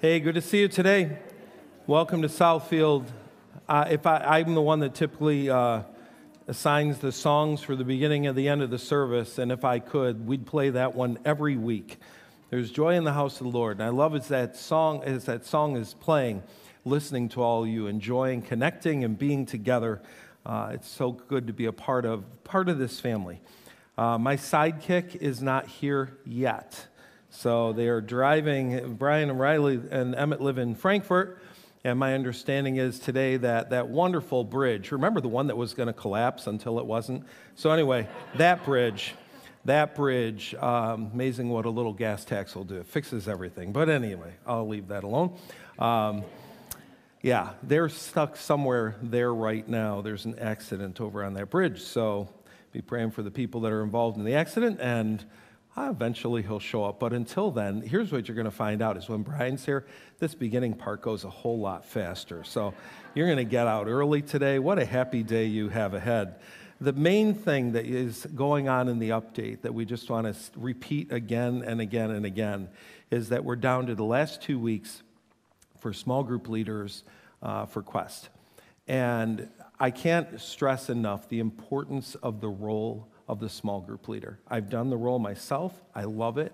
Hey, good to see you today. Welcome to Southfield. Uh, if I, am the one that typically uh, assigns the songs for the beginning and the end of the service, and if I could, we'd play that one every week. There's joy in the house of the Lord, and I love as that song as that song is playing, listening to all of you, enjoying, connecting, and being together. Uh, it's so good to be a part of part of this family. Uh, my sidekick is not here yet. So they are driving. Brian and Riley and Emmett live in Frankfort. And my understanding is today that that wonderful bridge, remember the one that was going to collapse until it wasn't? So, anyway, that bridge, that bridge, um, amazing what a little gas tax will do. It fixes everything. But anyway, I'll leave that alone. Um, yeah, they're stuck somewhere there right now. There's an accident over on that bridge. So, be praying for the people that are involved in the accident and eventually he'll show up. But until then, here's what you're going to find out is when Brian's here, this beginning part goes a whole lot faster. So you're going to get out early today. What a happy day you have ahead. The main thing that is going on in the update that we just want to repeat again and again and again is that we're down to the last two weeks for small group leaders uh, for Quest. And I can't stress enough the importance of the role of the small group leader. I've done the role myself, I love it.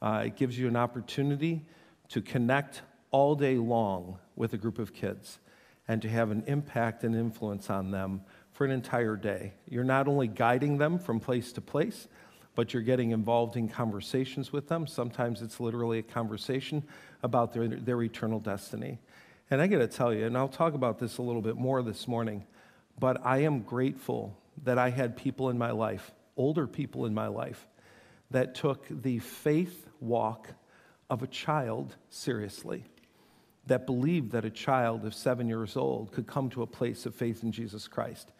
Uh, it gives you an opportunity to connect all day long with a group of kids and to have an impact and influence on them for an entire day. You're not only guiding them from place to place, but you're getting involved in conversations with them. Sometimes it's literally a conversation about their, their eternal destiny. And I got to tell you, and I'll talk about this a little bit more this morning, but I am grateful that I had people in my life, older people in my life, that took the faith walk of a child seriously, that believed that a child of seven years old could come to a place of faith in Jesus Christ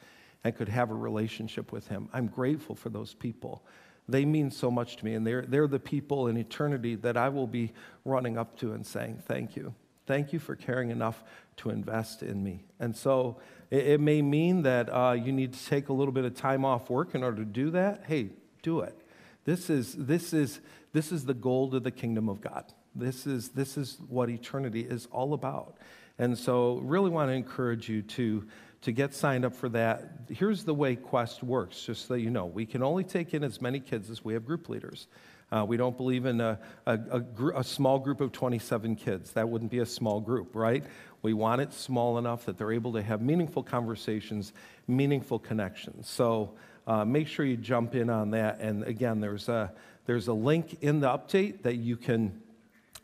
and could have a relationship with Him. I'm grateful for those people. They mean so much to me, and they're, they're the people in eternity that I will be running up to and saying, Thank you. Thank you for caring enough to invest in me. And so it, it may mean that uh, you need to take a little bit of time off work in order to do that. Hey, do it. This is, this is, this is the gold of the kingdom of God. This is, this is what eternity is all about. And so, really want to encourage you to, to get signed up for that. Here's the way Quest works, just so you know. We can only take in as many kids as we have group leaders. Uh, we don't believe in a, a, a, gr- a, small group of 27 kids. That wouldn't be a small group, right? We want it small enough that they're able to have meaningful conversations, meaningful connections. So uh, make sure you jump in on that. And again, there's a, there's a link in the update that you can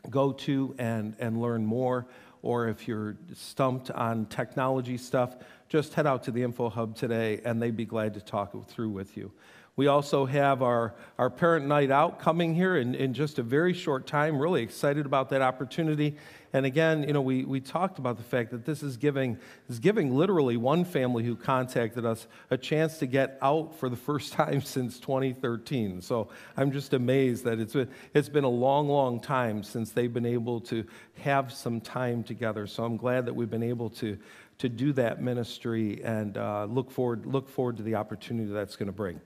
go to and, and learn more. Or if you're stumped on technology stuff, just head out to the Info Hub today and they'd be glad to talk through with you. We also have our, our parent night out coming here in, in just a very short time. Really excited about that opportunity. And again, you know, we, we talked about the fact that this is giving, is giving literally one family who contacted us a chance to get out for the first time since 2013. So I'm just amazed that it's been, it's been a long, long time since they've been able to have some time together. So I'm glad that we've been able to, to do that ministry and uh, look, forward, look forward to the opportunity that's going to bring.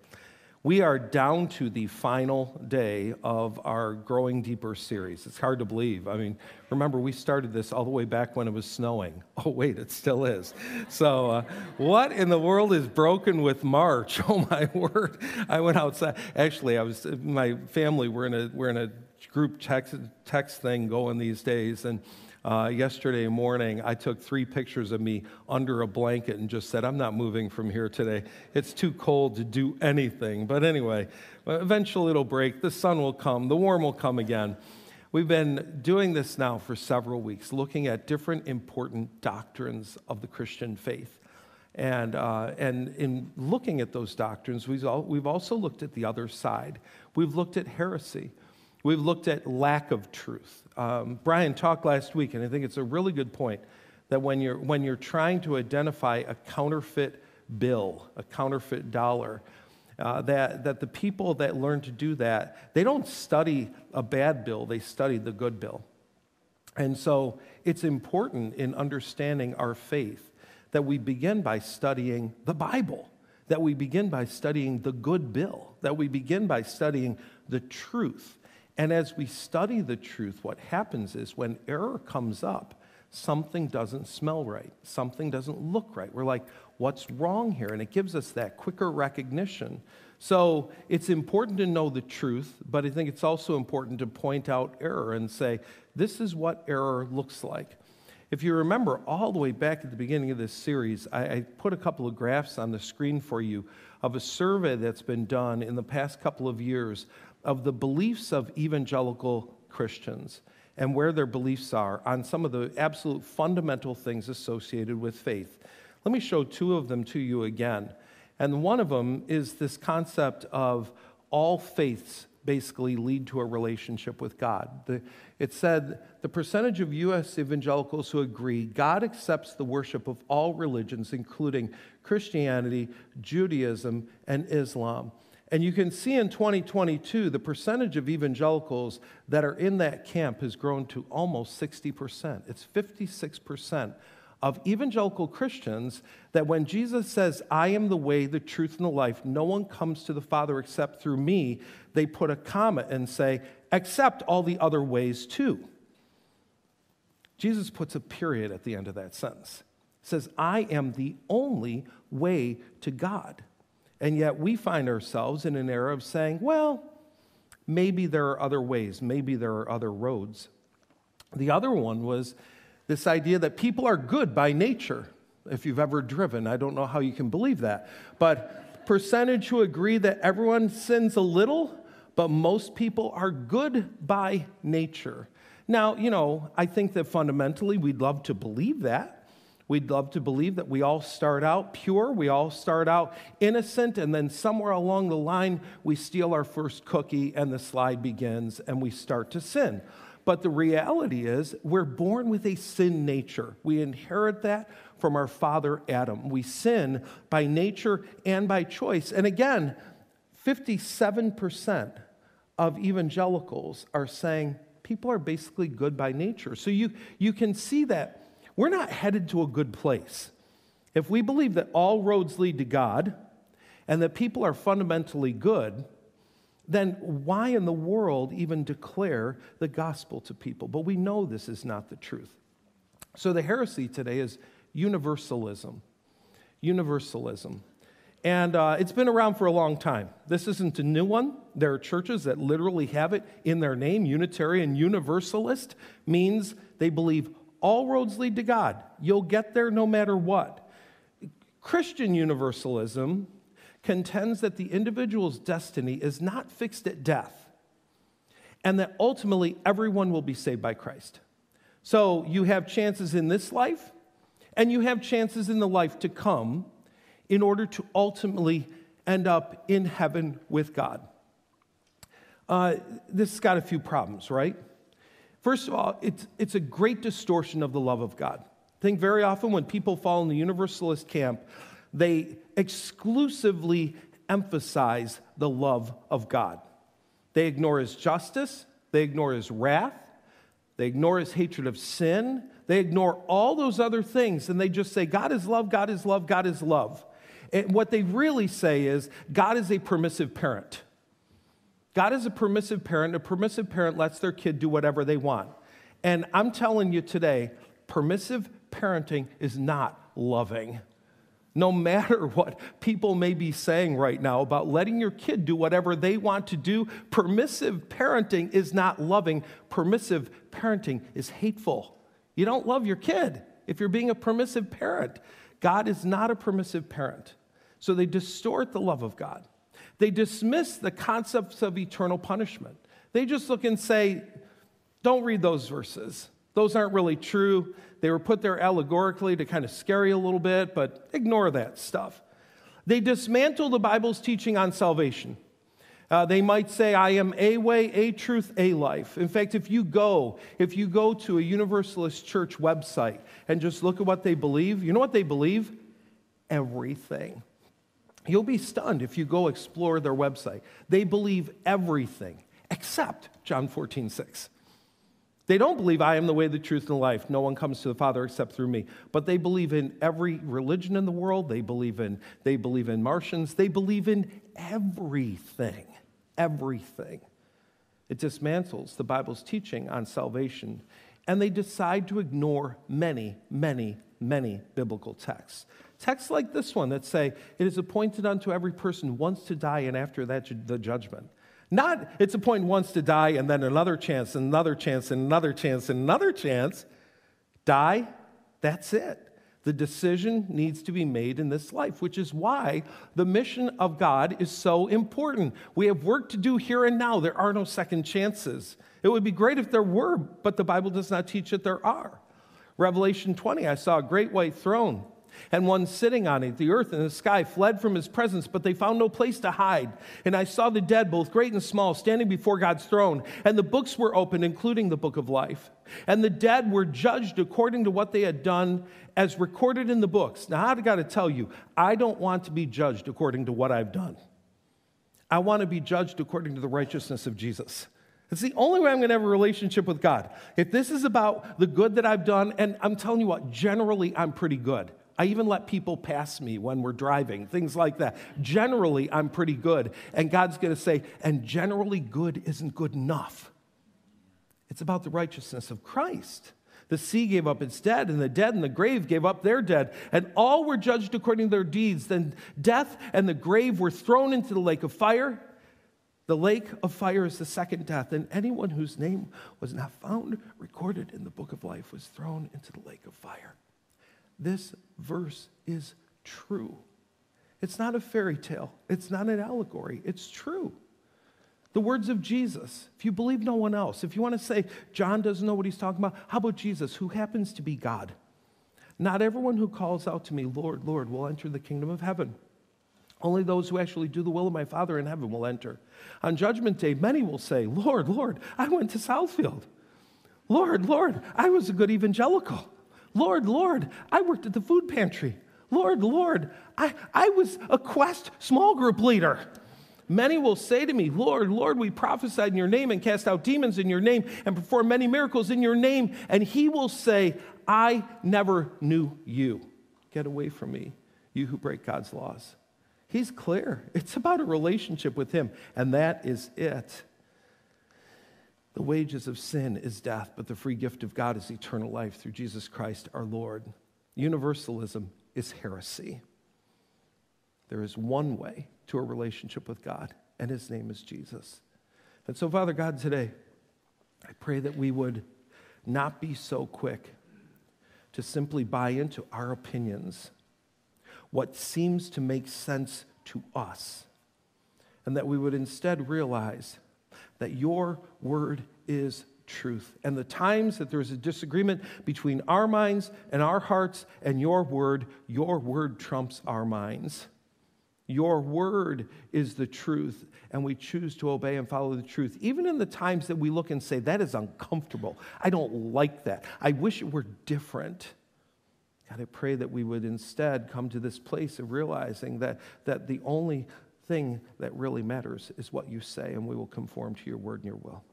We are down to the final day of our Growing Deeper series. It's hard to believe. I mean, remember, we started this all the way back when it was snowing. Oh, wait, it still is. So, uh, what in the world is broken with March? Oh, my word. I went outside. Actually, I was, my family, we're in a, we're in a group text, text thing going these days, and uh, yesterday morning, I took three pictures of me under a blanket and just said, I'm not moving from here today. It's too cold to do anything. But anyway, eventually it'll break. The sun will come, the warm will come again. We've been doing this now for several weeks, looking at different important doctrines of the Christian faith. And, uh, and in looking at those doctrines, we've, all, we've also looked at the other side. We've looked at heresy. We've looked at lack of truth. Um, Brian talked last week, and I think it's a really good point that when you're, when you're trying to identify a counterfeit bill, a counterfeit dollar, uh, that, that the people that learn to do that, they don't study a bad bill, they study the good bill. And so it's important in understanding our faith that we begin by studying the Bible, that we begin by studying the good bill, that we begin by studying the truth And as we study the truth, what happens is when error comes up, something doesn't smell right, something doesn't look right. We're like, what's wrong here? And it gives us that quicker recognition. So it's important to know the truth, but I think it's also important to point out error and say, this is what error looks like. If you remember all the way back at the beginning of this series, I, I, put a couple of graphs on the screen for you of a survey that's been done in the past couple of years of the beliefs of evangelical Christians and where their beliefs are on some of the absolute fundamental things associated with faith. Let me show two of them to you again. And one of them is this concept of all faiths basically lead to a relationship with God. The, it said the percentage of U.S. evangelicals who agree God accepts the worship of all religions, including Christianity, Judaism, and Islam. And you can see in 2022, the percentage of evangelicals that are in that camp has grown to almost 60%. It's 56% of evangelical Christians that when Jesus says, I am the way, the truth, and the life, no one comes to the Father except through me, they put a comma and say, except all the other ways too. Jesus puts a period at the end of that sentence. says, I am the only way to God. And yet we find ourselves in an era of saying, well, maybe there are other ways, maybe there are other roads. The other one was this idea that people are good by nature. If you've ever driven, I don't know how you can believe that. But percentage who agree that everyone sins a little, but most people are good by nature. Now, you know, I think that fundamentally we'd love to believe that. We'd love to believe that we all start out pure, we all start out innocent, and then somewhere along the line, we steal our first cookie and the slide begins and we start to sin. But the reality is, we're born with a sin nature. We inherit that from our father Adam. We sin by nature and by choice. And again, 57% of evangelicals are saying people are basically good by nature. So you, you can see that we're not headed to a good place. If we believe that all roads lead to God and that people are fundamentally good, then why in the world even declare the gospel to people? But we know this is not the truth. So the heresy today is universalism. Universalism. And uh, it's been around for a long time. This isn't a new one. There are churches that literally have it in their name. Unitarian Universalist means they believe all roads lead to God. You'll get there no matter what. Christian universalism contends that the individual's destiny is not fixed at death and that ultimately everyone will be saved by Christ. So you have chances in this life and you have chances in the life to come in order to ultimately end up in heaven with God. Uh, this has got a few problems, right? First of all, it's, it's a great distortion of the love of God. I think very often when people fall in the universalist camp, they exclusively emphasize the love of God. They ignore his justice, they ignore his wrath, they ignore his hatred of sin, they ignore all those other things, and they just say, God is love, God is love, God is love. And what they really say is, God is a permissive parent. God is a permissive parent. A permissive parent lets their kid do whatever they want. And I'm telling you today, permissive parenting is not loving. No matter what people may be saying right now about letting your kid do whatever they want to do, permissive parenting is not loving. Permissive parenting is hateful. You don't love your kid if you're being a permissive parent. God is not a permissive parent. So they distort the love of God. They dismiss the concepts of eternal punishment. They just look and say, don't read those verses. Those aren't really true. They were put there allegorically to kind of scare you a little bit, but ignore that stuff. They dismantle the Bible's teaching on salvation. Uh, they might say, I am a way, a truth, a life. In fact, if you go, if you go to a Universalist church website and just look at what they believe, you know what they believe? Everything. You'll be stunned if you go explore their website. They believe everything except John 14, 6. They don't believe I am the way, the truth, and the life. No one comes to the Father except through me. But they believe in every religion in the world. They believe in, they believe in Martians. They believe in everything. Everything. It dismantles the Bible's teaching on salvation, and they decide to ignore many, many, many biblical texts. Texts like this one that say, It is appointed unto every person once to die, and after that, the judgment. Not, it's appointed once to die, and then another chance, and another chance, and another chance, and another chance. Die, that's it. The decision needs to be made in this life, which is why the mission of God is so important. We have work to do here and now. There are no second chances. It would be great if there were, but the Bible does not teach that there are. Revelation 20, I saw a great white throne and one sitting on it. The earth and the sky fled from his presence, but they found no place to hide. And I saw the dead, both great and small, standing before God's throne, and the books were opened, including the book of life. And the dead were judged according to what they had done as recorded in the books. Now, I've got to tell you, I don't want to be judged according to what I've done. I want to be judged according to the righteousness of Jesus. It's the only way I'm going to have a relationship with God. If this is about the good that I've done, and I'm telling you what, generally I'm pretty good. I even let people pass me when we're driving, things like that. Generally, I'm pretty good. And God's going to say, and generally good isn't good enough. It's about the righteousness of Christ. The sea gave up its dead, and the dead in the grave gave up their dead, and all were judged according to their deeds. Then death and the grave were thrown into the lake of fire. The lake of fire is the second death, and anyone whose name was not found recorded in the book of life was thrown into the lake of fire. This verse is true. It's not a fairy tale, it's not an allegory, it's true. The words of Jesus. If you believe no one else, if you want to say John doesn't know what he's talking about, how about Jesus, who happens to be God? Not everyone who calls out to me, Lord, Lord, will enter the kingdom of heaven. Only those who actually do the will of my Father in heaven will enter. On Judgment Day, many will say, Lord, Lord, I went to Southfield. Lord, Lord, I was a good evangelical. Lord, Lord, I worked at the food pantry. Lord, Lord, I, I was a Quest small group leader. Many will say to me, Lord, Lord, we prophesied in your name and cast out demons in your name and performed many miracles in your name. And he will say, I never knew you. Get away from me, you who break God's laws. He's clear. It's about a relationship with him, and that is it. The wages of sin is death, but the free gift of God is eternal life through Jesus Christ our Lord. Universalism is heresy. There is one way to a relationship with God, and his name is Jesus. And so, Father God, today, I pray that we would not be so quick to simply buy into our opinions, what seems to make sense to us, and that we would instead realize that your word is truth. And the times that there's a disagreement between our minds and our hearts and your word, your word trumps our minds. Your word is the truth, and we choose to obey and follow the truth. Even in the times that we look and say, that is uncomfortable. I don't like that. I wish it were different. God, I pray that we would instead come to this place of realizing that, that the only thing that really matters is what you say, and we will conform to your word and your will.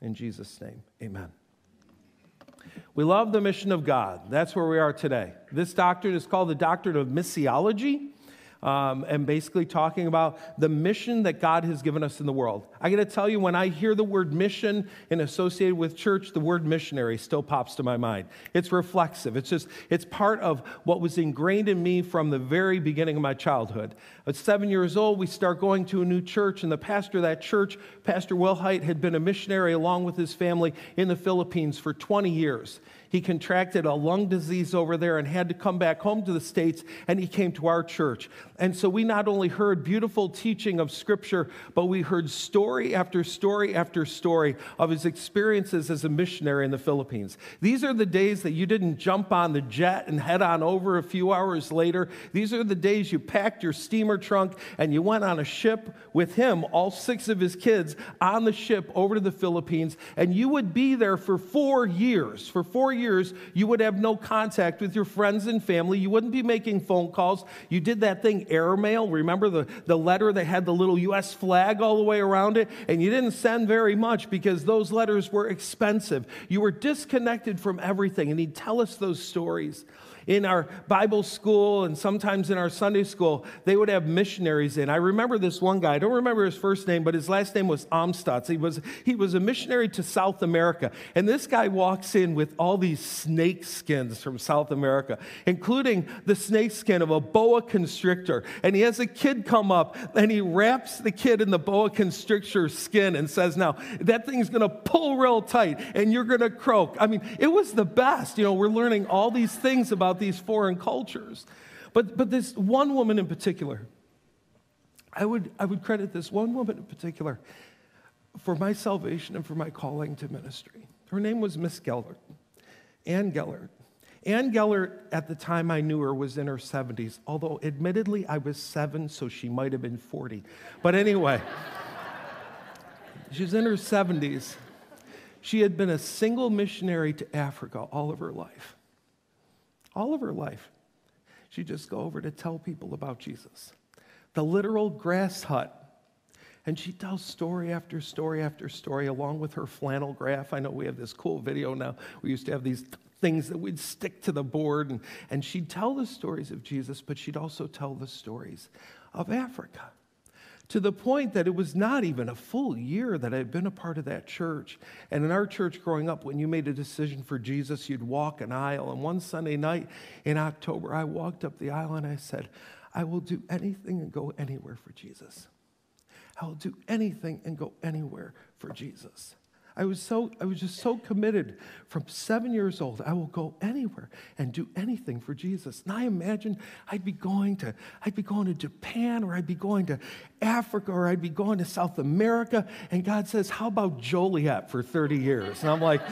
In Jesus' name, amen. We love the mission of God. That's where we are today. This doctrine is called the doctrine of missiology um, and basically talking about the mission that God has given us in the world. I got to tell you, when I hear the word mission and associated with church, the word missionary still pops to my mind. It's reflexive. It's just, it's part of what was ingrained in me from the very beginning of my childhood. At seven years old, we start going to a new church, and the pastor of that church, Pastor Wilhite, had been a missionary along with his family in the Philippines for 20 years. He contracted a lung disease over there and had to come back home to the States, and he came to our church. And so we not only heard beautiful teaching of Scripture, but we heard story after story after story of his experiences as a missionary in the Philippines. These are the days that you didn't jump on the jet and head on over a few hours later. These are the days you packed your steamer trunk and you went on a ship with him, all six of his kids, on the ship over to the Philippines, and you would be there for four years. For four years years, you would have no contact with your friends and family. You wouldn't be making phone calls. You did that thing, airmail. Remember the, the letter that had the little U.S. flag all the way around it? And you didn't send very much because those letters were expensive. You were disconnected from everything. And he'd tell us those stories. In our Bible school and sometimes in our Sunday school, they would have missionaries in. I remember this one guy, I don't remember his first name, but his last name was Amstutz. He was, he was a missionary to South America. And this guy walks in with all these snake skins from South America, including the snake skin of a boa constrictor. And he has a kid come up and he wraps the kid in the boa constrictor skin and says, Now, that thing's going to pull real tight and you're going to croak. I mean, it was the best. You know, we're learning all these things about these foreign cultures. But, but this one woman in particular, I would, I would credit this one woman in particular for my salvation and for my calling to ministry. Her name was Miss Gellert, Ann Gellert. Ann Gellert, at the time I knew her, was in her 70s, although admittedly I was seven, so she might have been 40. But anyway, she's in her 70s. She had been a single missionary to Africa all of her life all of her life. She'd just go over to tell people about Jesus. The literal grass hut. And she tells story after story after story along with her flannel graph. I know we have this cool video now. We used to have these things that we'd stick to the board. And, and she'd tell the stories of Jesus, but she'd also tell the stories of Africa to the point that it was not even a full year that I had been a part of that church. And in our church growing up, when you made a decision for Jesus, you'd walk an aisle. And one Sunday night in October, I walked up the aisle and I said, I will do anything and go anywhere for Jesus. I will do anything and go anywhere for Jesus. I was so I was just so committed from seven years old. I will go anywhere and do anything for Jesus. And I imagined I'd be going to I'd be going to Japan or I'd be going to Africa or I'd be going to South America. And God says, How about Joliet for 30 years? And I'm like,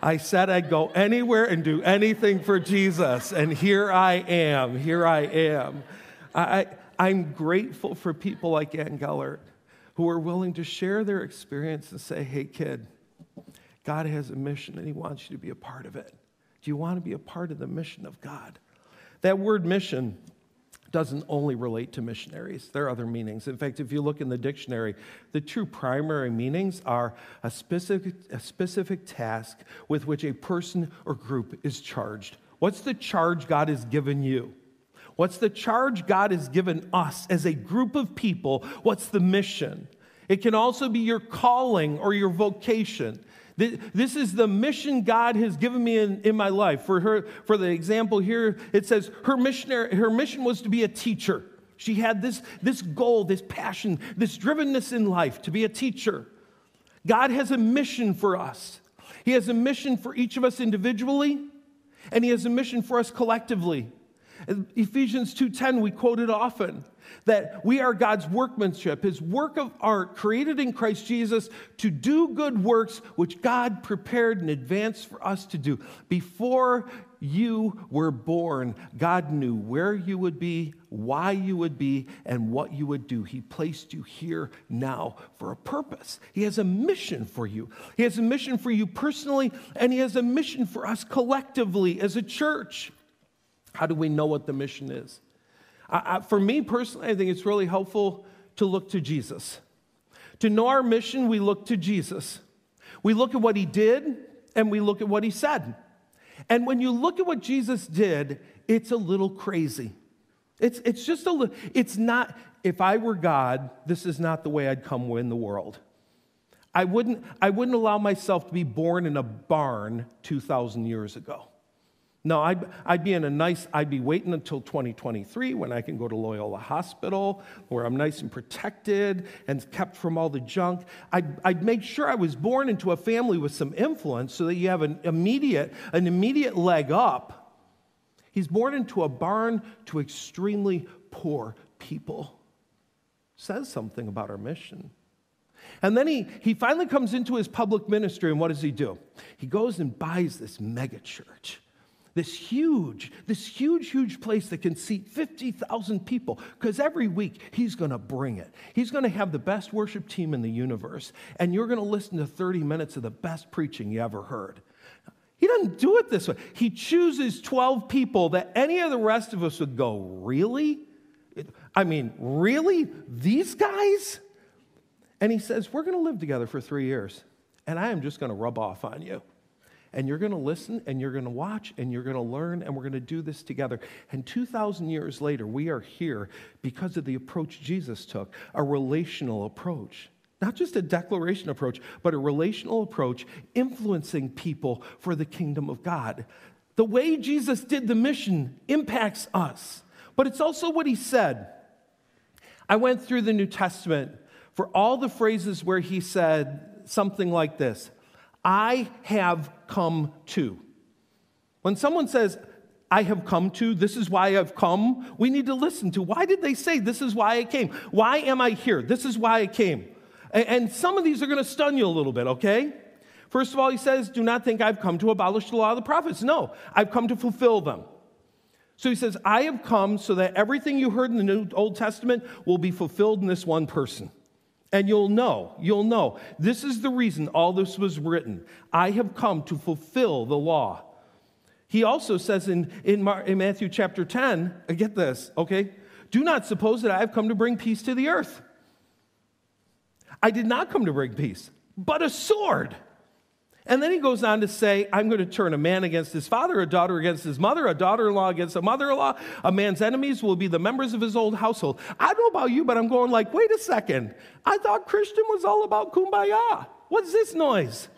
I said I'd go anywhere and do anything for Jesus. And here I am. Here I am. I, I, am grateful for people like Ann Gellert who are willing to share their experience and say, hey, kid, God has a mission and He wants you to be a part of it. Do you want to be a part of the mission of God? That word mission doesn't only relate to missionaries. There are other meanings. In fact, if you look in the dictionary, the two primary meanings are a specific, a specific task with which a person or group is charged. What's the charge God has given you? What's the charge God has given us as a group of people? What's the mission? It can also be your calling or your vocation. This is the mission God has given me in, in my life. For her, for the example here, it says her missionary, her mission was to be a teacher. She had this, this goal, this passion, this drivenness in life to be a teacher. God has a mission for us. He has a mission for each of us individually, and He has a mission for us collectively. Ephesians 2:10 we quote it often that we are God's workmanship, his work of art created in Christ Jesus to do good works which God prepared in advance for us to do. Before you were born, God knew where you would be, why you would be, and what you would do. He placed you here now for a purpose. He has a mission for you. He has a mission for you personally, and He has a mission for us collectively as a church. How do we know what the mission is? I, I, for me personally, I think it's really helpful to look to Jesus. To know our mission, we look to Jesus. We look at what he did and we look at what he said. And when you look at what Jesus did, it's a little crazy. It's, it's just a little, it's not, if I were God, this is not the way I'd come in the world. I wouldn't, I wouldn't allow myself to be born in a barn 2,000 years ago. No, I'd, I'd be in a nice, I'd be waiting until 2023 when I can go to Loyola Hospital where I'm nice and protected and kept from all the junk. I'd, I'd make sure I was born into a family with some influence so that you have an immediate, an immediate leg up. He's born into a barn to extremely poor people. Says something about our mission. And then he, he finally comes into his public ministry, and what does he do? He goes and buys this mega church this huge, this huge, huge place that can seat 50,000 people because every week he's going to bring it. He's going to have the best worship team in the universe, and you're going to listen to 30 minutes of the best preaching you ever heard. He doesn't do it this way. He chooses 12 people that any of the rest of us would go, Really? I mean, really? These guys? And he says, We're going to live together for three years, and I am just going to rub off on you. And you're going to listen and you're going to watch and you're going to learn and we're going to do this together. And 2,000 years later, we are here because of the approach Jesus took a relational approach. Not just a declaration approach, but a relational approach influencing people for the kingdom of God. The way Jesus did the mission impacts us, but it's also what he said. I went through the New Testament for all the phrases where he said something like this I have come to. When someone says, I have come to, this is why I've come, we need to listen to why did they say, This is why I came? Why am I here? This is why I came. And some of these are going to stun you a little bit, okay? First of all, he says, Do not think I've come to abolish the law of the prophets. No, I've come to fulfill them. So he says, I have come so that everything you heard in the New Old Testament will be fulfilled in this one person. And you'll know, you'll know. This is the reason all this was written. I have come to fulfill the law. He also says in, in, Mar- in Matthew chapter 10, uh, get this, okay? Do not suppose that I have come to bring peace to the earth. I did not come to bring peace, but a sword. And then he goes on to say, I'm going to turn a man against his father, a daughter against his mother, a daughter in law against a mother in law. A man's enemies will be the members of his old household. I don't know about you, but I'm going like, wait a second. I thought Christian was all about kumbaya. What's this noise?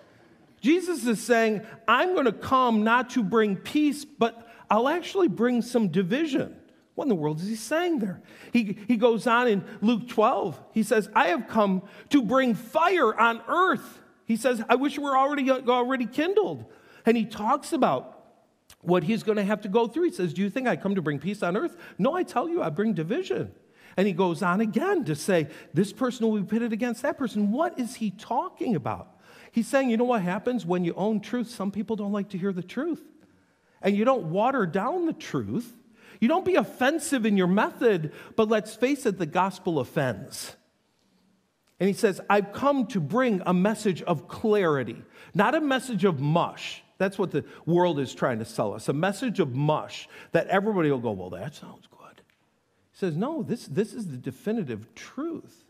Jesus is saying, I'm going to come not to bring peace, but I'll actually bring some division. What in the world is he saying there? He, he goes on in Luke 12. He says, I have come to bring fire on earth. He says, I wish we were already, already kindled. And he talks about what he's going to have to go through. He says, Do you think I come to bring peace on earth? No, I tell you, I bring division. And he goes on again to say, This person will be pitted against that person. What is he talking about? He's saying, You know what happens when you own truth? Some people don't like to hear the truth. And you don't water down the truth. You don't be offensive in your method, but let's face it, the gospel offends. And he says, I've come to bring a message of clarity, not a message of mush. That's what the world is trying to sell us a message of mush that everybody will go, Well, that sounds good. He says, No, this, this is the definitive truth.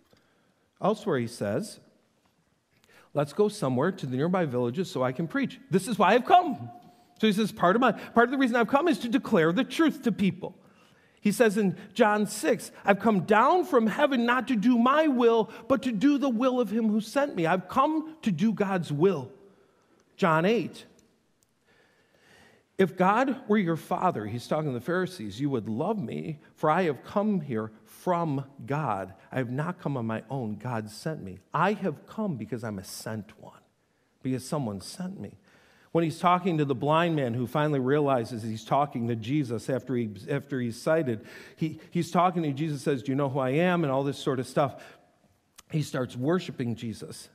Elsewhere, he says, Let's go somewhere to the nearby villages so I can preach. This is why I've come. So he says, part of, my, part of the reason I've come is to declare the truth to people. He says in John 6, I've come down from heaven not to do my will, but to do the will of him who sent me. I've come to do God's will. John 8, if God were your father, he's talking to the Pharisees, you would love me, for I have come here from God. I have not come on my own. God sent me. I have come because I'm a sent one, because someone sent me. When he's talking to the blind man who finally realizes he's talking to Jesus after, he, after he's sighted, he, he's talking to Jesus, says, Do you know who I am? and all this sort of stuff. He starts worshiping Jesus.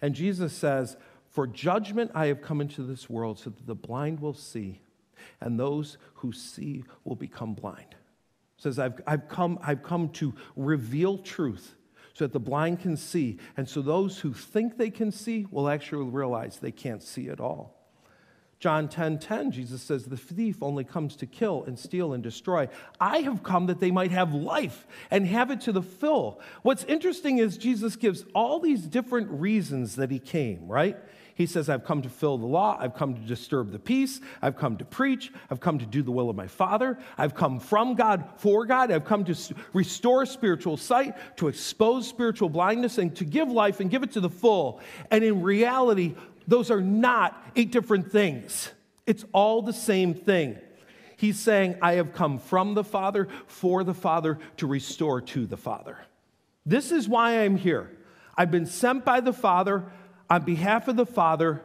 And Jesus says, For judgment I have come into this world so that the blind will see, and those who see will become blind. says, I've, I've, come, I've come to reveal truth so that the blind can see, and so those who think they can see will actually realize they can't see at all. John 10 10, Jesus says, The thief only comes to kill and steal and destroy. I have come that they might have life and have it to the full. What's interesting is Jesus gives all these different reasons that he came, right? He says, I've come to fill the law. I've come to disturb the peace. I've come to preach. I've come to do the will of my Father. I've come from God for God. I've come to restore spiritual sight, to expose spiritual blindness, and to give life and give it to the full. And in reality, those are not eight different things. It's all the same thing. He's saying, I have come from the Father, for the Father, to restore to the Father. This is why I'm here. I've been sent by the Father on behalf of the Father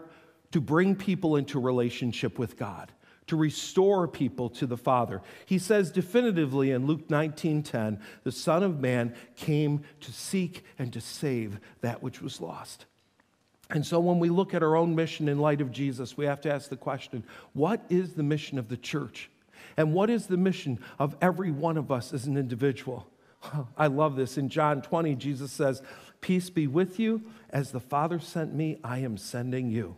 to bring people into relationship with God, to restore people to the Father. He says definitively in Luke 19:10, the Son of Man came to seek and to save that which was lost. And so when we look at our own mission in light of Jesus, we have to ask the question what is the mission of the church? And what is the mission of every one of us as an individual? I love this. In John 20, Jesus says, Peace be with you. As the Father sent me, I am sending you.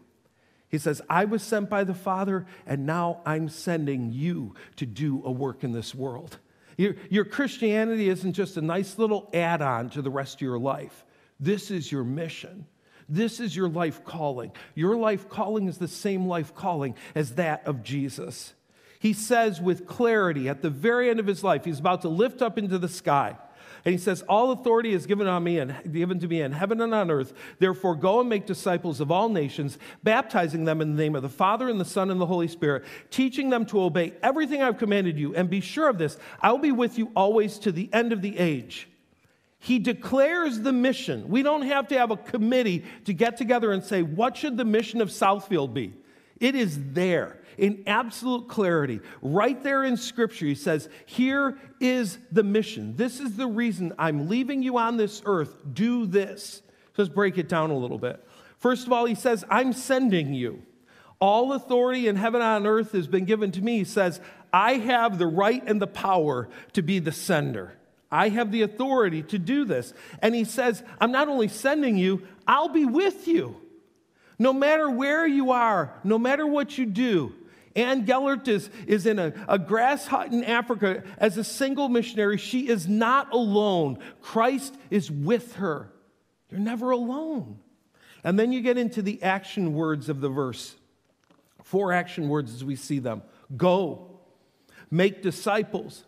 He says, I was sent by the Father, and now I'm sending you to do a work in this world. Your, your Christianity isn't just a nice little add on to the rest of your life. This is your mission. This is your life calling. Your life calling is the same life calling as that of Jesus. He says with clarity at the very end of his life, he's about to lift up into the sky. And he says, All authority is given on me and given to me in heaven and on earth. Therefore, go and make disciples of all nations, baptizing them in the name of the Father and the Son and the Holy Spirit, teaching them to obey everything I've commanded you. And be sure of this I'll be with you always to the end of the age. He declares the mission. We don't have to have a committee to get together and say, What should the mission of Southfield be? It is there in absolute clarity. Right there in Scripture, he says, Here is the mission. This is the reason I'm leaving you on this earth. Do this. Let's break it down a little bit. First of all, he says, I'm sending you. All authority in heaven and on earth has been given to me. He says, I have the right and the power to be the sender. I have the authority to do this. And he says, I'm not only sending you, I'll be with you. No matter where you are, no matter what you do, Ann Gellert is, is in a, a grass hut in Africa as a single missionary. She is not alone. Christ is with her. You're never alone. And then you get into the action words of the verse. Four action words as we see them go, make disciples,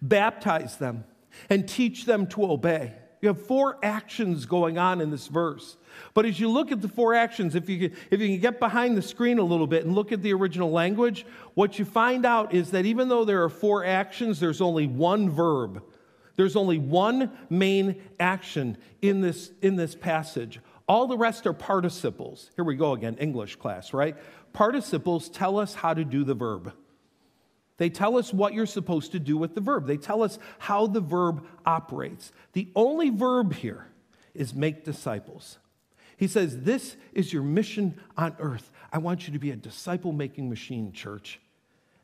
baptize them, and teach them to obey. You have four actions going on in this verse. But as you look at the four actions, if you, if you can get behind the screen a little bit and look at the original language, what you find out is that even though there are four actions, there's only one verb. There's only one main action in this, in this passage. All the rest are participles. Here we go again, English class, right? Participles tell us how to do the verb. They tell us what you're supposed to do with the verb. They tell us how the verb operates. The only verb here is make disciples. He says, This is your mission on earth. I want you to be a disciple making machine, church.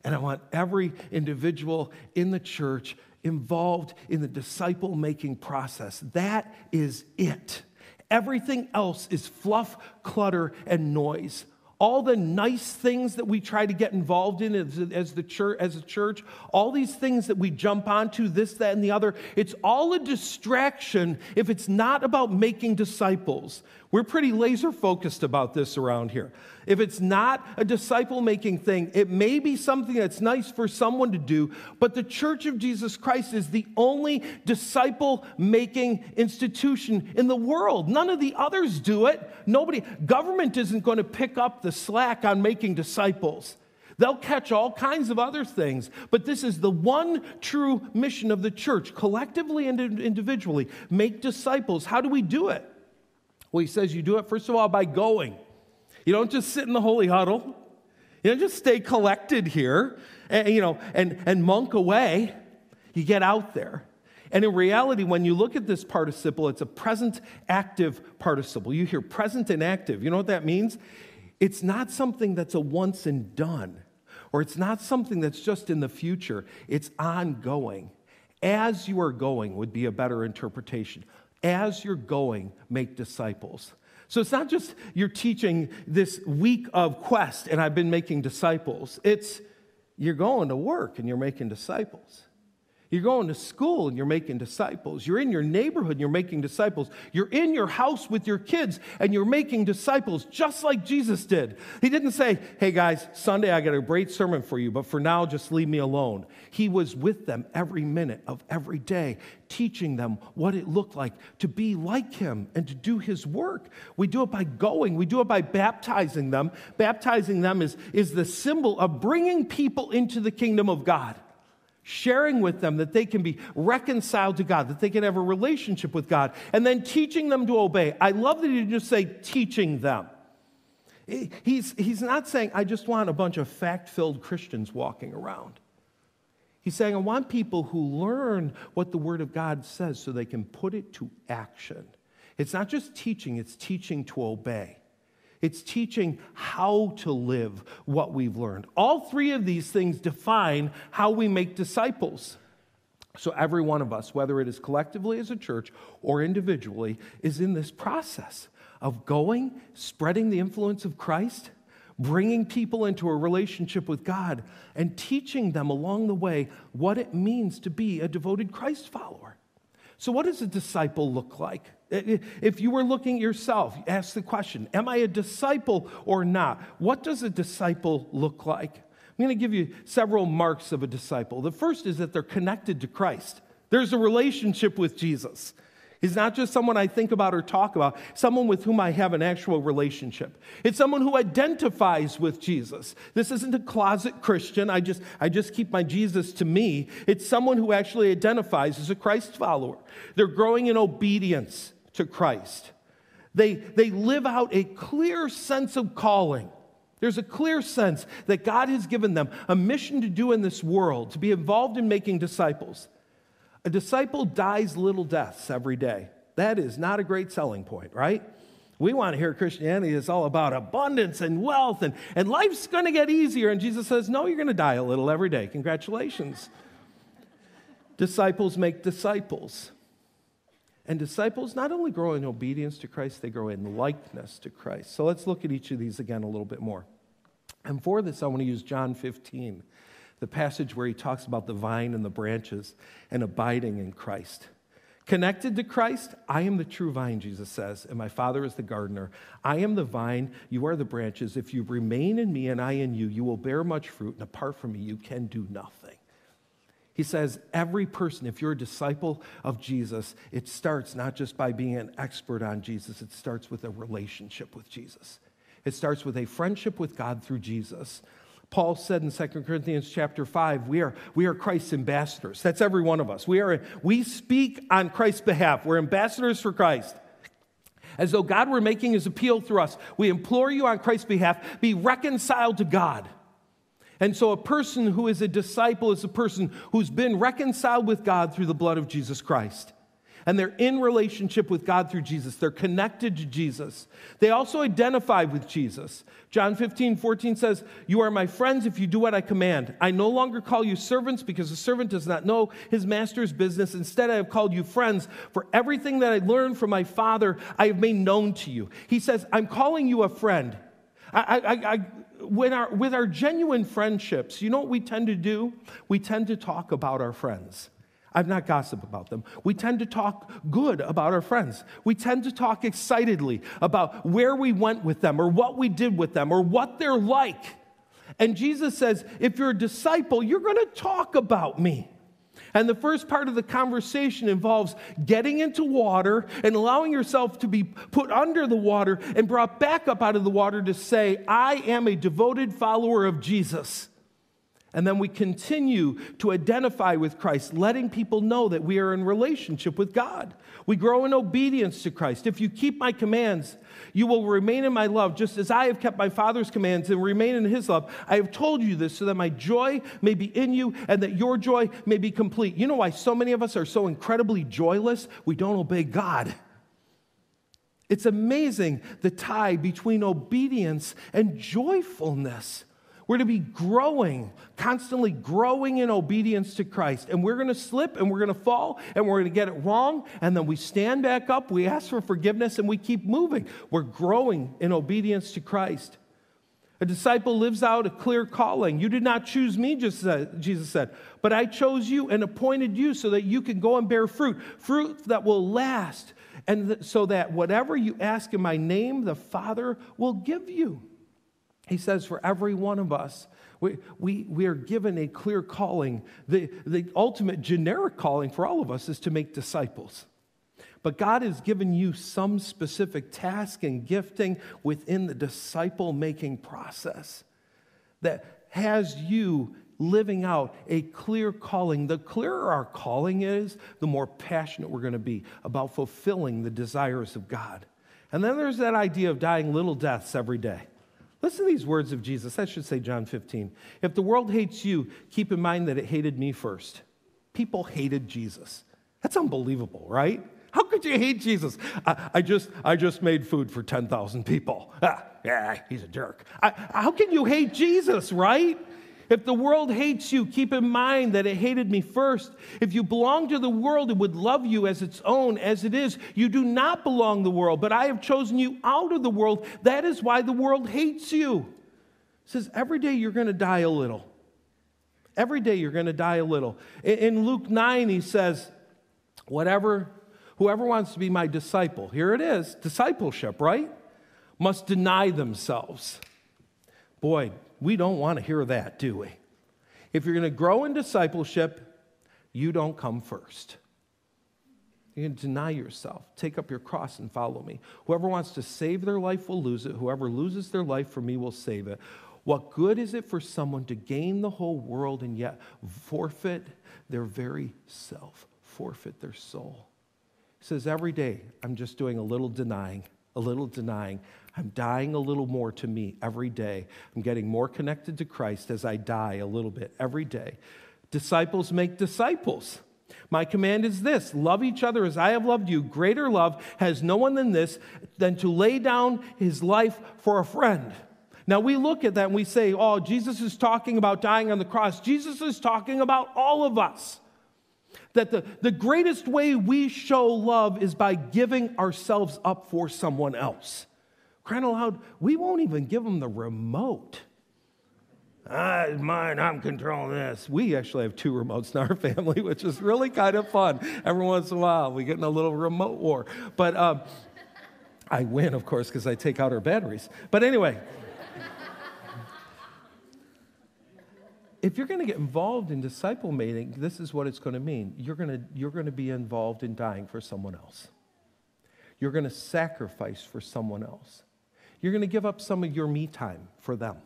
And I want every individual in the church involved in the disciple making process. That is it. Everything else is fluff, clutter, and noise all the nice things that we try to get involved in as, as, the church, as a church, all these things that we jump onto, this, that, and the other, it's all a distraction if it's not about making disciples. We're pretty laser focused about this around here. If it's not a disciple making thing, it may be something that's nice for someone to do, but the Church of Jesus Christ is the only disciple making institution in the world. None of the others do it. Nobody, government isn't going to pick up the slack on making disciples. They'll catch all kinds of other things, but this is the one true mission of the church, collectively and individually. Make disciples. How do we do it? Well, he says you do it, first of all, by going. You don't just sit in the holy huddle. You don't just stay collected here and, you know, and, and monk away. You get out there. And in reality, when you look at this participle, it's a present active participle. You hear present and active. You know what that means? It's not something that's a once and done, or it's not something that's just in the future. It's ongoing. As you are going would be a better interpretation as you're going, make disciples. So it's not just you're teaching this week of quest and I've been making disciples. It's you're going to work and you're making disciples. You're going to school and you're making disciples. You're in your neighborhood and you're making disciples. You're in your house with your kids and you're making disciples, just like Jesus did. He didn't say, Hey guys, Sunday I got a great sermon for you, but for now just leave me alone. He was with them every minute of every day, teaching them what it looked like to be like him and to do his work. We do it by going, we do it by baptizing them. Baptizing them is, is the symbol of bringing people into the kingdom of God sharing with them that they can be reconciled to God, that they can have a relationship with God, and then teaching them to obey. I love that he didn't just say teaching them. He's, he's not saying, I just want a bunch of fact filled Christians walking around. He's saying, I want people who learn what the Word of God says so they can put it to action. It's not just teaching, it's teaching to obey. It's teaching how to live what we've learned. All three of these things define how we make disciples. So, every one of us, whether it is collectively as a church or individually, is in this process of going, spreading the influence of Christ, bringing people into a relationship with God, and teaching them along the way what it means to be a devoted Christ follower. So, what does a disciple look like? If you were looking at yourself, ask the question Am I a disciple or not? What does a disciple look like? I'm going to give you several marks of a disciple. The first is that they're connected to Christ, there's a relationship with Jesus. He's not just someone I think about or talk about, someone with whom I have an actual relationship. It's someone who identifies with Jesus. This isn't a closet Christian. I just, I just keep my Jesus to me. It's someone who actually identifies as a Christ follower. They're growing in obedience to Christ. They, they live out a clear sense of calling. There's a clear sense that God has given them a mission to do in this world, to be involved in making disciples. A disciple dies little deaths every day. That is not a great selling point, right? We want to hear Christianity is all about abundance and wealth and, and life's going to get easier. And Jesus says, No, you're going to die a little every day. Congratulations. disciples make disciples. And disciples not only grow in obedience to Christ, they grow in likeness to Christ. So let's look at each of these again a little bit more. And for this, I want to use John 15, the passage where he talks about the vine and the branches and abiding in Christ. Connected to Christ, I am the true vine, Jesus says, and my Father is the gardener. I am the vine, you are the branches. If you remain in me and I in you, you will bear much fruit, and apart from me, you can do nothing. He says, every person, if you're a disciple of Jesus, it starts not just by being an expert on Jesus, it starts with a relationship with Jesus. It starts with a friendship with God through Jesus. Paul said in 2 Corinthians chapter 5, we are, we are Christ's ambassadors. That's every one of us. We, are, we speak on Christ's behalf. We're ambassadors for Christ. As though God were making his appeal through us, we implore you on Christ's behalf, be reconciled to God. And so, a person who is a disciple is a person who's been reconciled with God through the blood of Jesus Christ. And they're in relationship with God through Jesus. They're connected to Jesus. They also identify with Jesus. John 15, 14 says, You are my friends if you do what I command. I no longer call you servants because a servant does not know his master's business. Instead, I have called you friends, for everything that I learned from my Father, I have made known to you. He says, I'm calling you a friend. I, I, I, when our, with our genuine friendships, you know what we tend to do? We tend to talk about our friends. I've not gossip about them. We tend to talk good about our friends. We tend to talk excitedly about where we went with them or what we did with them or what they're like. And Jesus says, if you're a disciple, you're going to talk about me. And the first part of the conversation involves getting into water and allowing yourself to be put under the water and brought back up out of the water to say, I am a devoted follower of Jesus. And then we continue to identify with Christ, letting people know that we are in relationship with God. We grow in obedience to Christ. If you keep my commands, you will remain in my love, just as I have kept my Father's commands and remain in his love. I have told you this so that my joy may be in you and that your joy may be complete. You know why so many of us are so incredibly joyless? We don't obey God. It's amazing the tie between obedience and joyfulness. We're to be growing, constantly growing in obedience to Christ. And we're going to slip and we're going to fall and we're going to get it wrong. And then we stand back up, we ask for forgiveness, and we keep moving. We're growing in obedience to Christ. A disciple lives out a clear calling. You did not choose me, just Jesus said, but I chose you and appointed you so that you can go and bear fruit, fruit that will last, and so that whatever you ask in my name, the Father will give you. He says, for every one of us, we, we, we are given a clear calling. The, the ultimate generic calling for all of us is to make disciples. But God has given you some specific task and gifting within the disciple making process that has you living out a clear calling. The clearer our calling is, the more passionate we're going to be about fulfilling the desires of God. And then there's that idea of dying little deaths every day. Listen to these words of Jesus. I should say John 15. If the world hates you, keep in mind that it hated me first. People hated Jesus. That's unbelievable, right? How could you hate Jesus? I, I just, I just made food for 10,000 people. Ah, yeah, he's a jerk. I, how can you hate Jesus, right? If the world hates you, keep in mind that it hated me first. If you belong to the world, it would love you as its own, as it is. You do not belong to the world, but I have chosen you out of the world. That is why the world hates you. It says every day you're going to die a little. Every day you're going to die a little. In Luke 9, he says, Whatever, whoever wants to be my disciple, here it is discipleship, right? Must deny themselves. Boy, we don't want to hear that, do we? If you're going to grow in discipleship, you don't come first. You can deny yourself, take up your cross, and follow me. Whoever wants to save their life will lose it. Whoever loses their life for me will save it. What good is it for someone to gain the whole world and yet forfeit their very self, forfeit their soul? He says, Every day I'm just doing a little denying, a little denying. I'm dying a little more to me every day. I'm getting more connected to Christ as I die a little bit every day. Disciples make disciples. My command is this love each other as I have loved you. Greater love has no one than this, than to lay down his life for a friend. Now we look at that and we say, oh, Jesus is talking about dying on the cross. Jesus is talking about all of us. That the, the greatest way we show love is by giving ourselves up for someone else. Crying we won't even give them the remote. Ah, it's mine, I'm controlling this. We actually have two remotes in our family, which is really kind of fun. Every once in a while, we get in a little remote war. But um, I win, of course, because I take out our batteries. But anyway, if you're going to get involved in disciple making, this is what it's going to mean. You're going to, you're going to be involved in dying for someone else. You're going to sacrifice for someone else. You're going to give up some of your me time for them.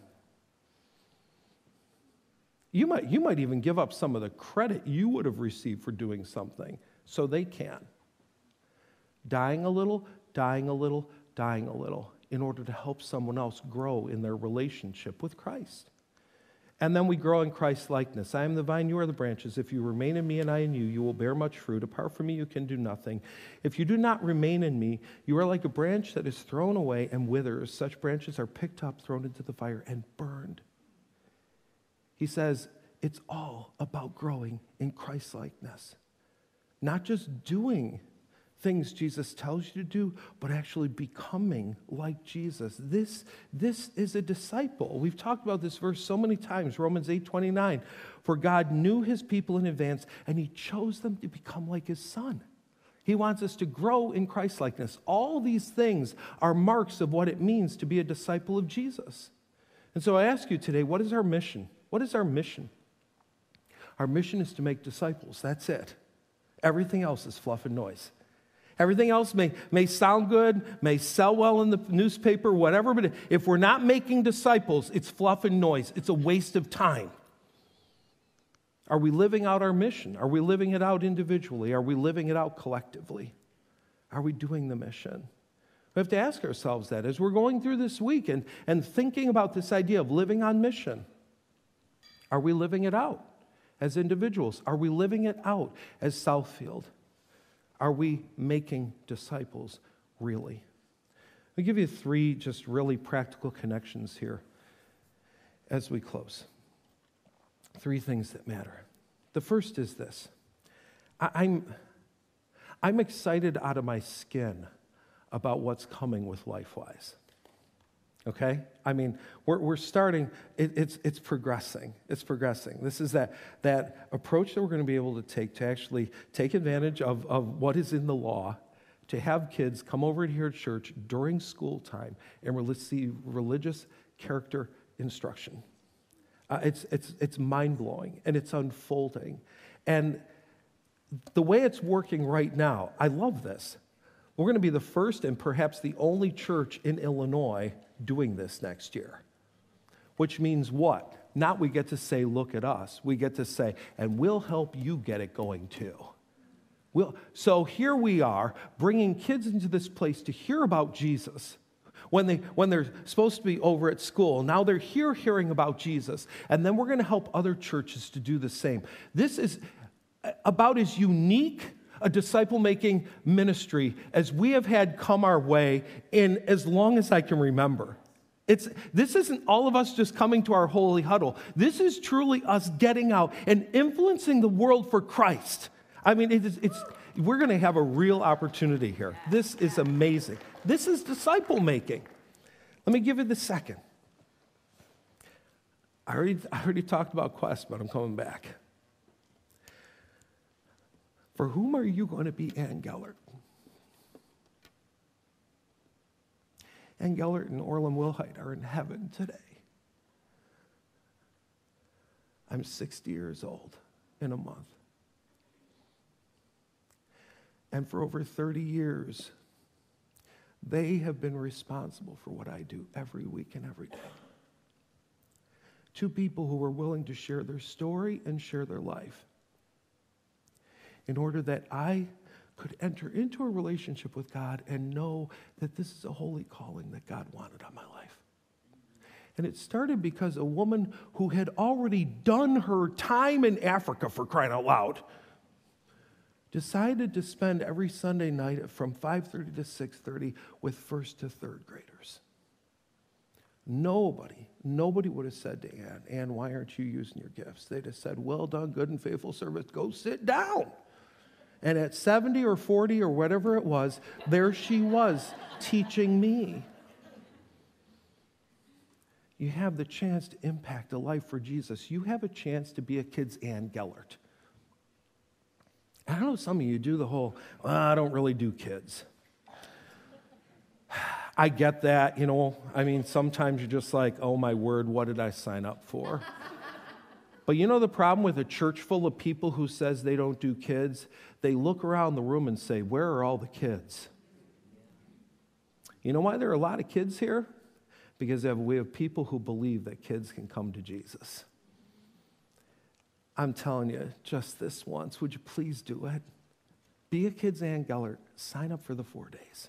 You might, you might even give up some of the credit you would have received for doing something so they can. Dying a little, dying a little, dying a little in order to help someone else grow in their relationship with Christ. And then we grow in Christ's likeness. I am the vine, you are the branches. If you remain in me and I in you, you will bear much fruit. Apart from me, you can do nothing. If you do not remain in me, you are like a branch that is thrown away and withers. Such branches are picked up, thrown into the fire, and burned. He says it's all about growing in Christ likeness, not just doing things Jesus tells you to do, but actually becoming like Jesus. This, this is a disciple. We've talked about this verse so many times, Romans 8 29. For God knew his people in advance, and he chose them to become like his son. He wants us to grow in Christ likeness. All these things are marks of what it means to be a disciple of Jesus. And so I ask you today, what is our mission? What is our mission? Our mission is to make disciples. That's it. Everything else is fluff and noise. Everything else may, may sound good, may sell well in the newspaper, whatever, but if we're not making disciples, it's fluff and noise. It's a waste of time. Are we living out our mission? Are we living it out individually? Are we living it out collectively? Are we doing the mission? We have to ask ourselves that as we're going through this week and, and thinking about this idea of living on mission. Are we living it out as individuals? Are we living it out as Southfield? Are we making disciples really? I'll give you three just really practical connections here as we close. Three things that matter. The first is this I'm, I'm excited out of my skin about what's coming with LifeWise okay? I mean we're, we're starting it, it's, it's progressing it's progressing. This is that, that approach that we're going to be able to take to actually take advantage of, of what is in the law to have kids come over here at church during school time and receive religious character instruction. Uh, it's, it's, it's mind-blowing and it's unfolding. And the way it's working right now i love this we're going to be the first and perhaps the only church in illinois doing this next year. Which means what? Not we get to say, look at us. We get to say, and we'll help you get it going too. We'll, so here we are bringing kids into this place to hear about Jesus when, they, when they're supposed to be over at school. Now they're here hearing about Jesus, and then we're going to help other churches to do the same. This is uh, about as unique a disciple making ministry as we have had come our way in as long as I can remember. It's, this isn't all of us just coming to our holy huddle. This is truly us getting out and influencing the world for Christ. I mean, it is, it's, we're going to have a real opportunity here. This is amazing. This is disciple making. Let me give you the second. I already, I already talked about Quest, but I'm coming back. For whom are you going to be Ann Gellert? Ann Gellert and Orland Wilhite are in heaven today. I'm 60 years old in a month. And for over 30 years, they have been responsible for what I do every week and every day. Two people who were willing to share their story and share their life in order that I could enter into a relationship with God and know that this is a holy calling that God wanted on my life. And it started because a woman who had already done her time in Africa for crying out loud decided to spend every Sunday night from 5:30 to 6:30 with first to third graders. Nobody, nobody would have said to Ann, Ann, why aren't you using your gifts? They'd have said, Well done, good and faithful service. Go sit down. And at 70 or 40 or whatever it was, there she was teaching me. You have the chance to impact a life for Jesus. You have a chance to be a kid's Ann Gellert. I know some of you do the whole, well, I don't really do kids. I get that, you know. I mean, sometimes you're just like, oh my word, what did I sign up for? but you know the problem with a church full of people who says they don't do kids? They look around the room and say, where are all the kids? You know why there are a lot of kids here? Because we have people who believe that kids can come to Jesus. I'm telling you, just this once, would you please do it? Be a Kids Ann Gellert. Sign up for the four days.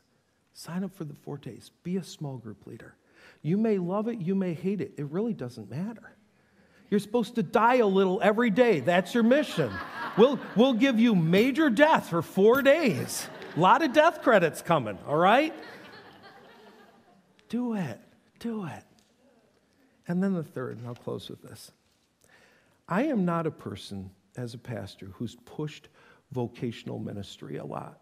Sign up for the four days. Be a small group leader. You may love it, you may hate it. It really doesn't matter. You're supposed to die a little every day. That's your mission. We'll, we'll give you major death for four days. A lot of death credits coming, all right? Do it. Do it. And then the third, and I'll close with this. I am not a person as a pastor who's pushed vocational ministry a lot.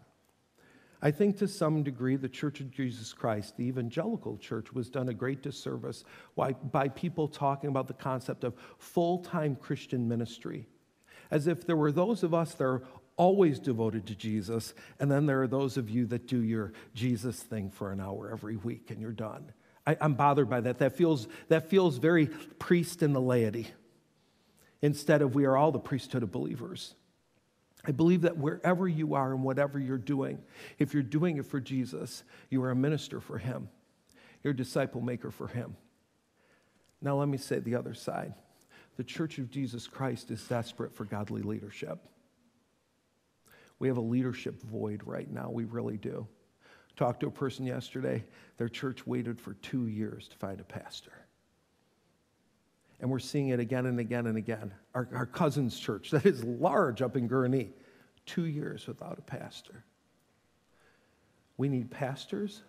I think to some degree the Church of Jesus Christ, the evangelical church, was done a great disservice by, by people talking about the concept of full time Christian ministry. As if there were those of us that are always devoted to Jesus, and then there are those of you that do your Jesus thing for an hour every week and you're done. I, am bothered by that. That feels, that feels very priest in the laity instead of we are all the priesthood of believers. I believe that wherever you are and whatever you're doing, if you're doing it for Jesus, you are a minister for Him. You're a disciple maker for Him. Now, let me say the other side. The Church of Jesus Christ is desperate for godly leadership. We have a leadership void right now. We really do. Talked to a person yesterday. Their church waited for two years to find a pastor. And we're seeing it again and again and again. Our, our cousin's church, that is large up in Gurnee, two years without a pastor. We need pastors,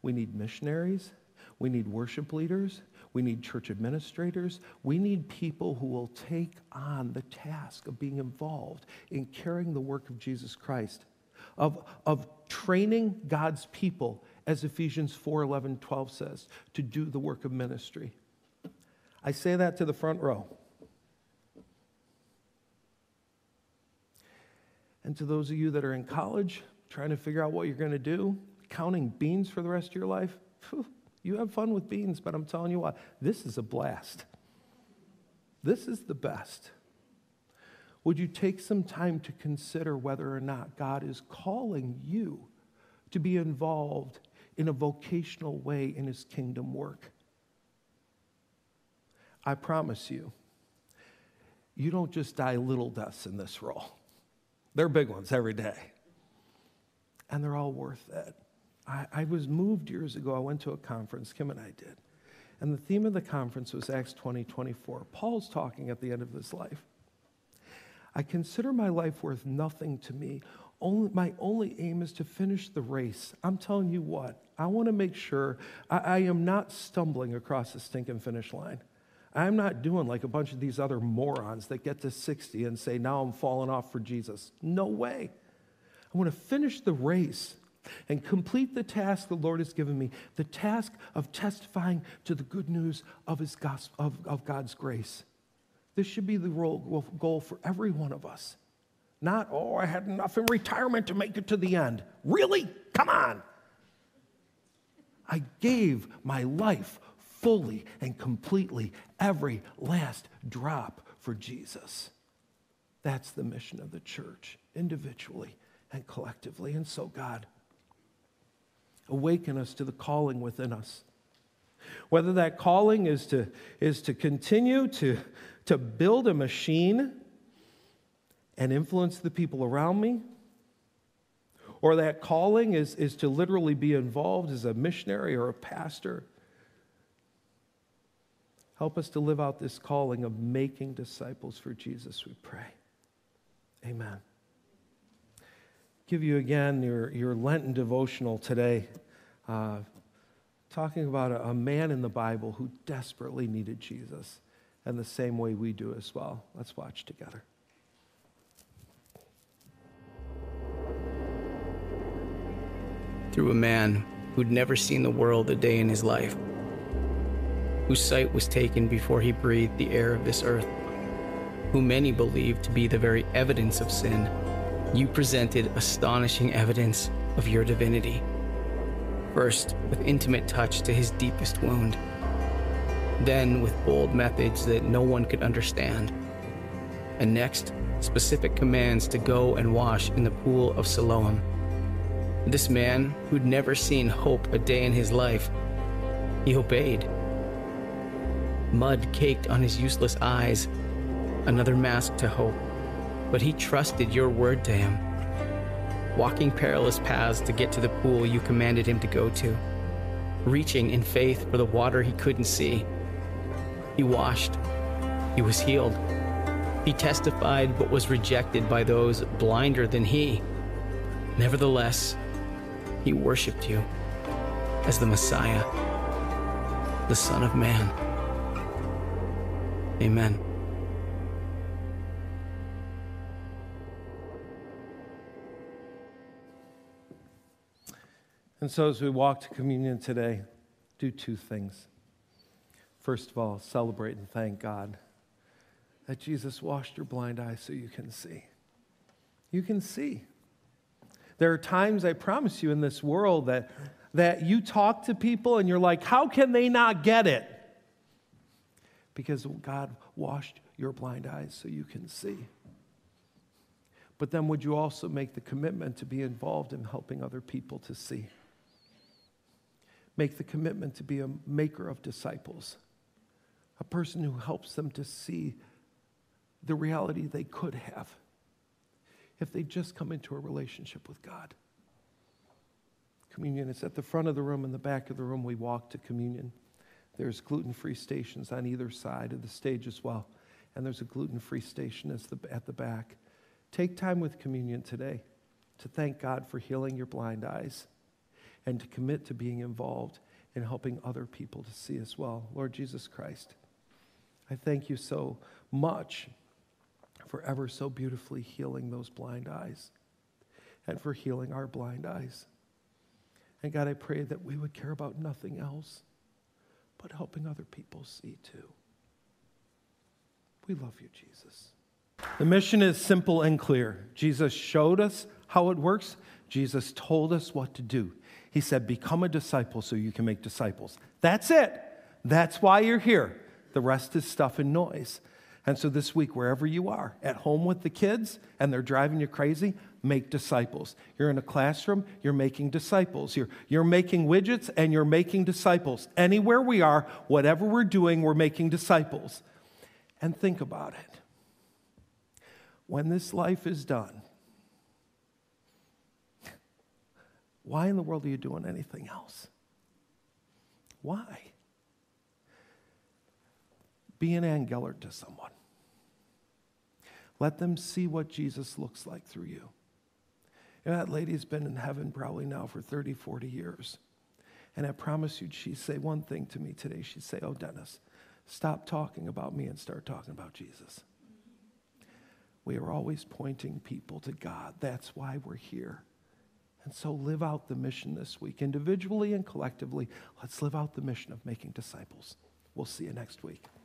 we need missionaries, we need worship leaders, we need church administrators, we need people who will take on the task of being involved in carrying the work of Jesus Christ, of, of training God's people, as Ephesians 4 11, 12 says, to do the work of ministry. I say that to the front row. And to those of you that are in college, trying to figure out what you're going to do, counting beans for the rest of your life, you have fun with beans, but I'm telling you what, this is a blast. This is the best. Would you take some time to consider whether or not God is calling you to be involved in a vocational way in his kingdom work? I promise you, you don't just die little deaths in this role. They're big ones every day. And they're all worth it. I, I, was moved years ago. I went to a conference, Kim and I did. And the theme of the conference was Acts 20 24. Paul's talking at the end of his life. I consider my life worth nothing to me. Only, my only aim is to finish the race. I'm telling you what, I want to make sure I, I am not stumbling across the stinking finish line. I'm not doing like a bunch of these other morons that get to 60 and say, now I'm falling off for Jesus. No way. I want to finish the race and complete the task the Lord has given me the task of testifying to the good news of, his gospel, of, of God's grace. This should be the goal for every one of us. Not, oh, I had enough in retirement to make it to the end. Really? Come on. I gave my life fully and completely, every last drop for Jesus. That's the mission of the church, individually and collectively. And so, God, awaken us to the calling within us. Whether that calling is to, is to continue to, to build a machine and influence the people around me, or that calling is, is to literally be involved as a missionary or a pastor. Help us to live out this calling of making disciples for Jesus, we pray. Amen. Give you again your, your Lenten devotional today, uh, talking about a, a man in the Bible who desperately needed Jesus, and the same way we do as well. Let's watch together. through a man who'd never seen the world a day in his life, whose sight was taken before he breathed the air of this earth, who many believed to be the very evidence of sin, you presented astonishing evidence of your divinity. First, with intimate touch to his deepest wound, then with bold methods that no one could understand, and next, specific commands to go and wash in the pool of Siloam this man, who'd never seen hope a day in his life, he obeyed. Mud caked on his useless eyes, another mask to hope, but he trusted your word to him. Walking perilous paths to get to the pool you commanded him to go to, reaching in faith for the water he couldn't see. He washed, he was healed. He testified but was rejected by those blinder than he. Nevertheless, he worshiped you as the Messiah, the Son of Man. Amen. And so, as we walk to communion today, do two things. First of all, celebrate and thank God that Jesus washed your blind eyes so you can see. You can see. There are times, I promise you, in this world that, that you talk to people and you're like, how can they not get it? Because God washed your blind eyes so you can see. But then, would you also make the commitment to be involved in helping other people to see? Make the commitment to be a maker of disciples, a person who helps them to see the reality they could have if they just come into a relationship with God. Communion is at the front of the room, in the back of the room, we walk to communion. There's gluten free stations on either side of the stage as well. And there's a gluten free station at the back. Take time with communion today to thank God for healing your blind eyes and to commit to being involved in helping other people to see as well. Lord Jesus Christ, I thank you so much for ever so beautifully healing those blind eyes and for healing our blind eyes. And God, I pray that we would care about nothing else but helping other people see too. We love you, Jesus. The mission is simple and clear. Jesus showed us how it works, Jesus told us what to do. He said, Become a disciple so you can make disciples. That's it. That's why you're here. The rest is stuff and noise. And so this week, wherever you are, at home with the kids and they're driving you crazy, make disciples. You're in a classroom, you're making disciples. You're, you're making widgets and you're making disciples. Anywhere we are, whatever we're doing, we're making disciples. And think about it. When this life is done, why in the world are you doing anything else? Why? Be an Ann to someone. Let them see what Jesus looks like through you. you know, that lady's been in heaven probably now for 30, 40 years. And I promise you, she'd say one thing to me today. She'd say, Oh, Dennis, stop talking about me and start talking about Jesus. We are always pointing people to God. That's why we're here. And so live out the mission this week, individually and collectively. Let's live out the mission of making disciples. We'll see you next week.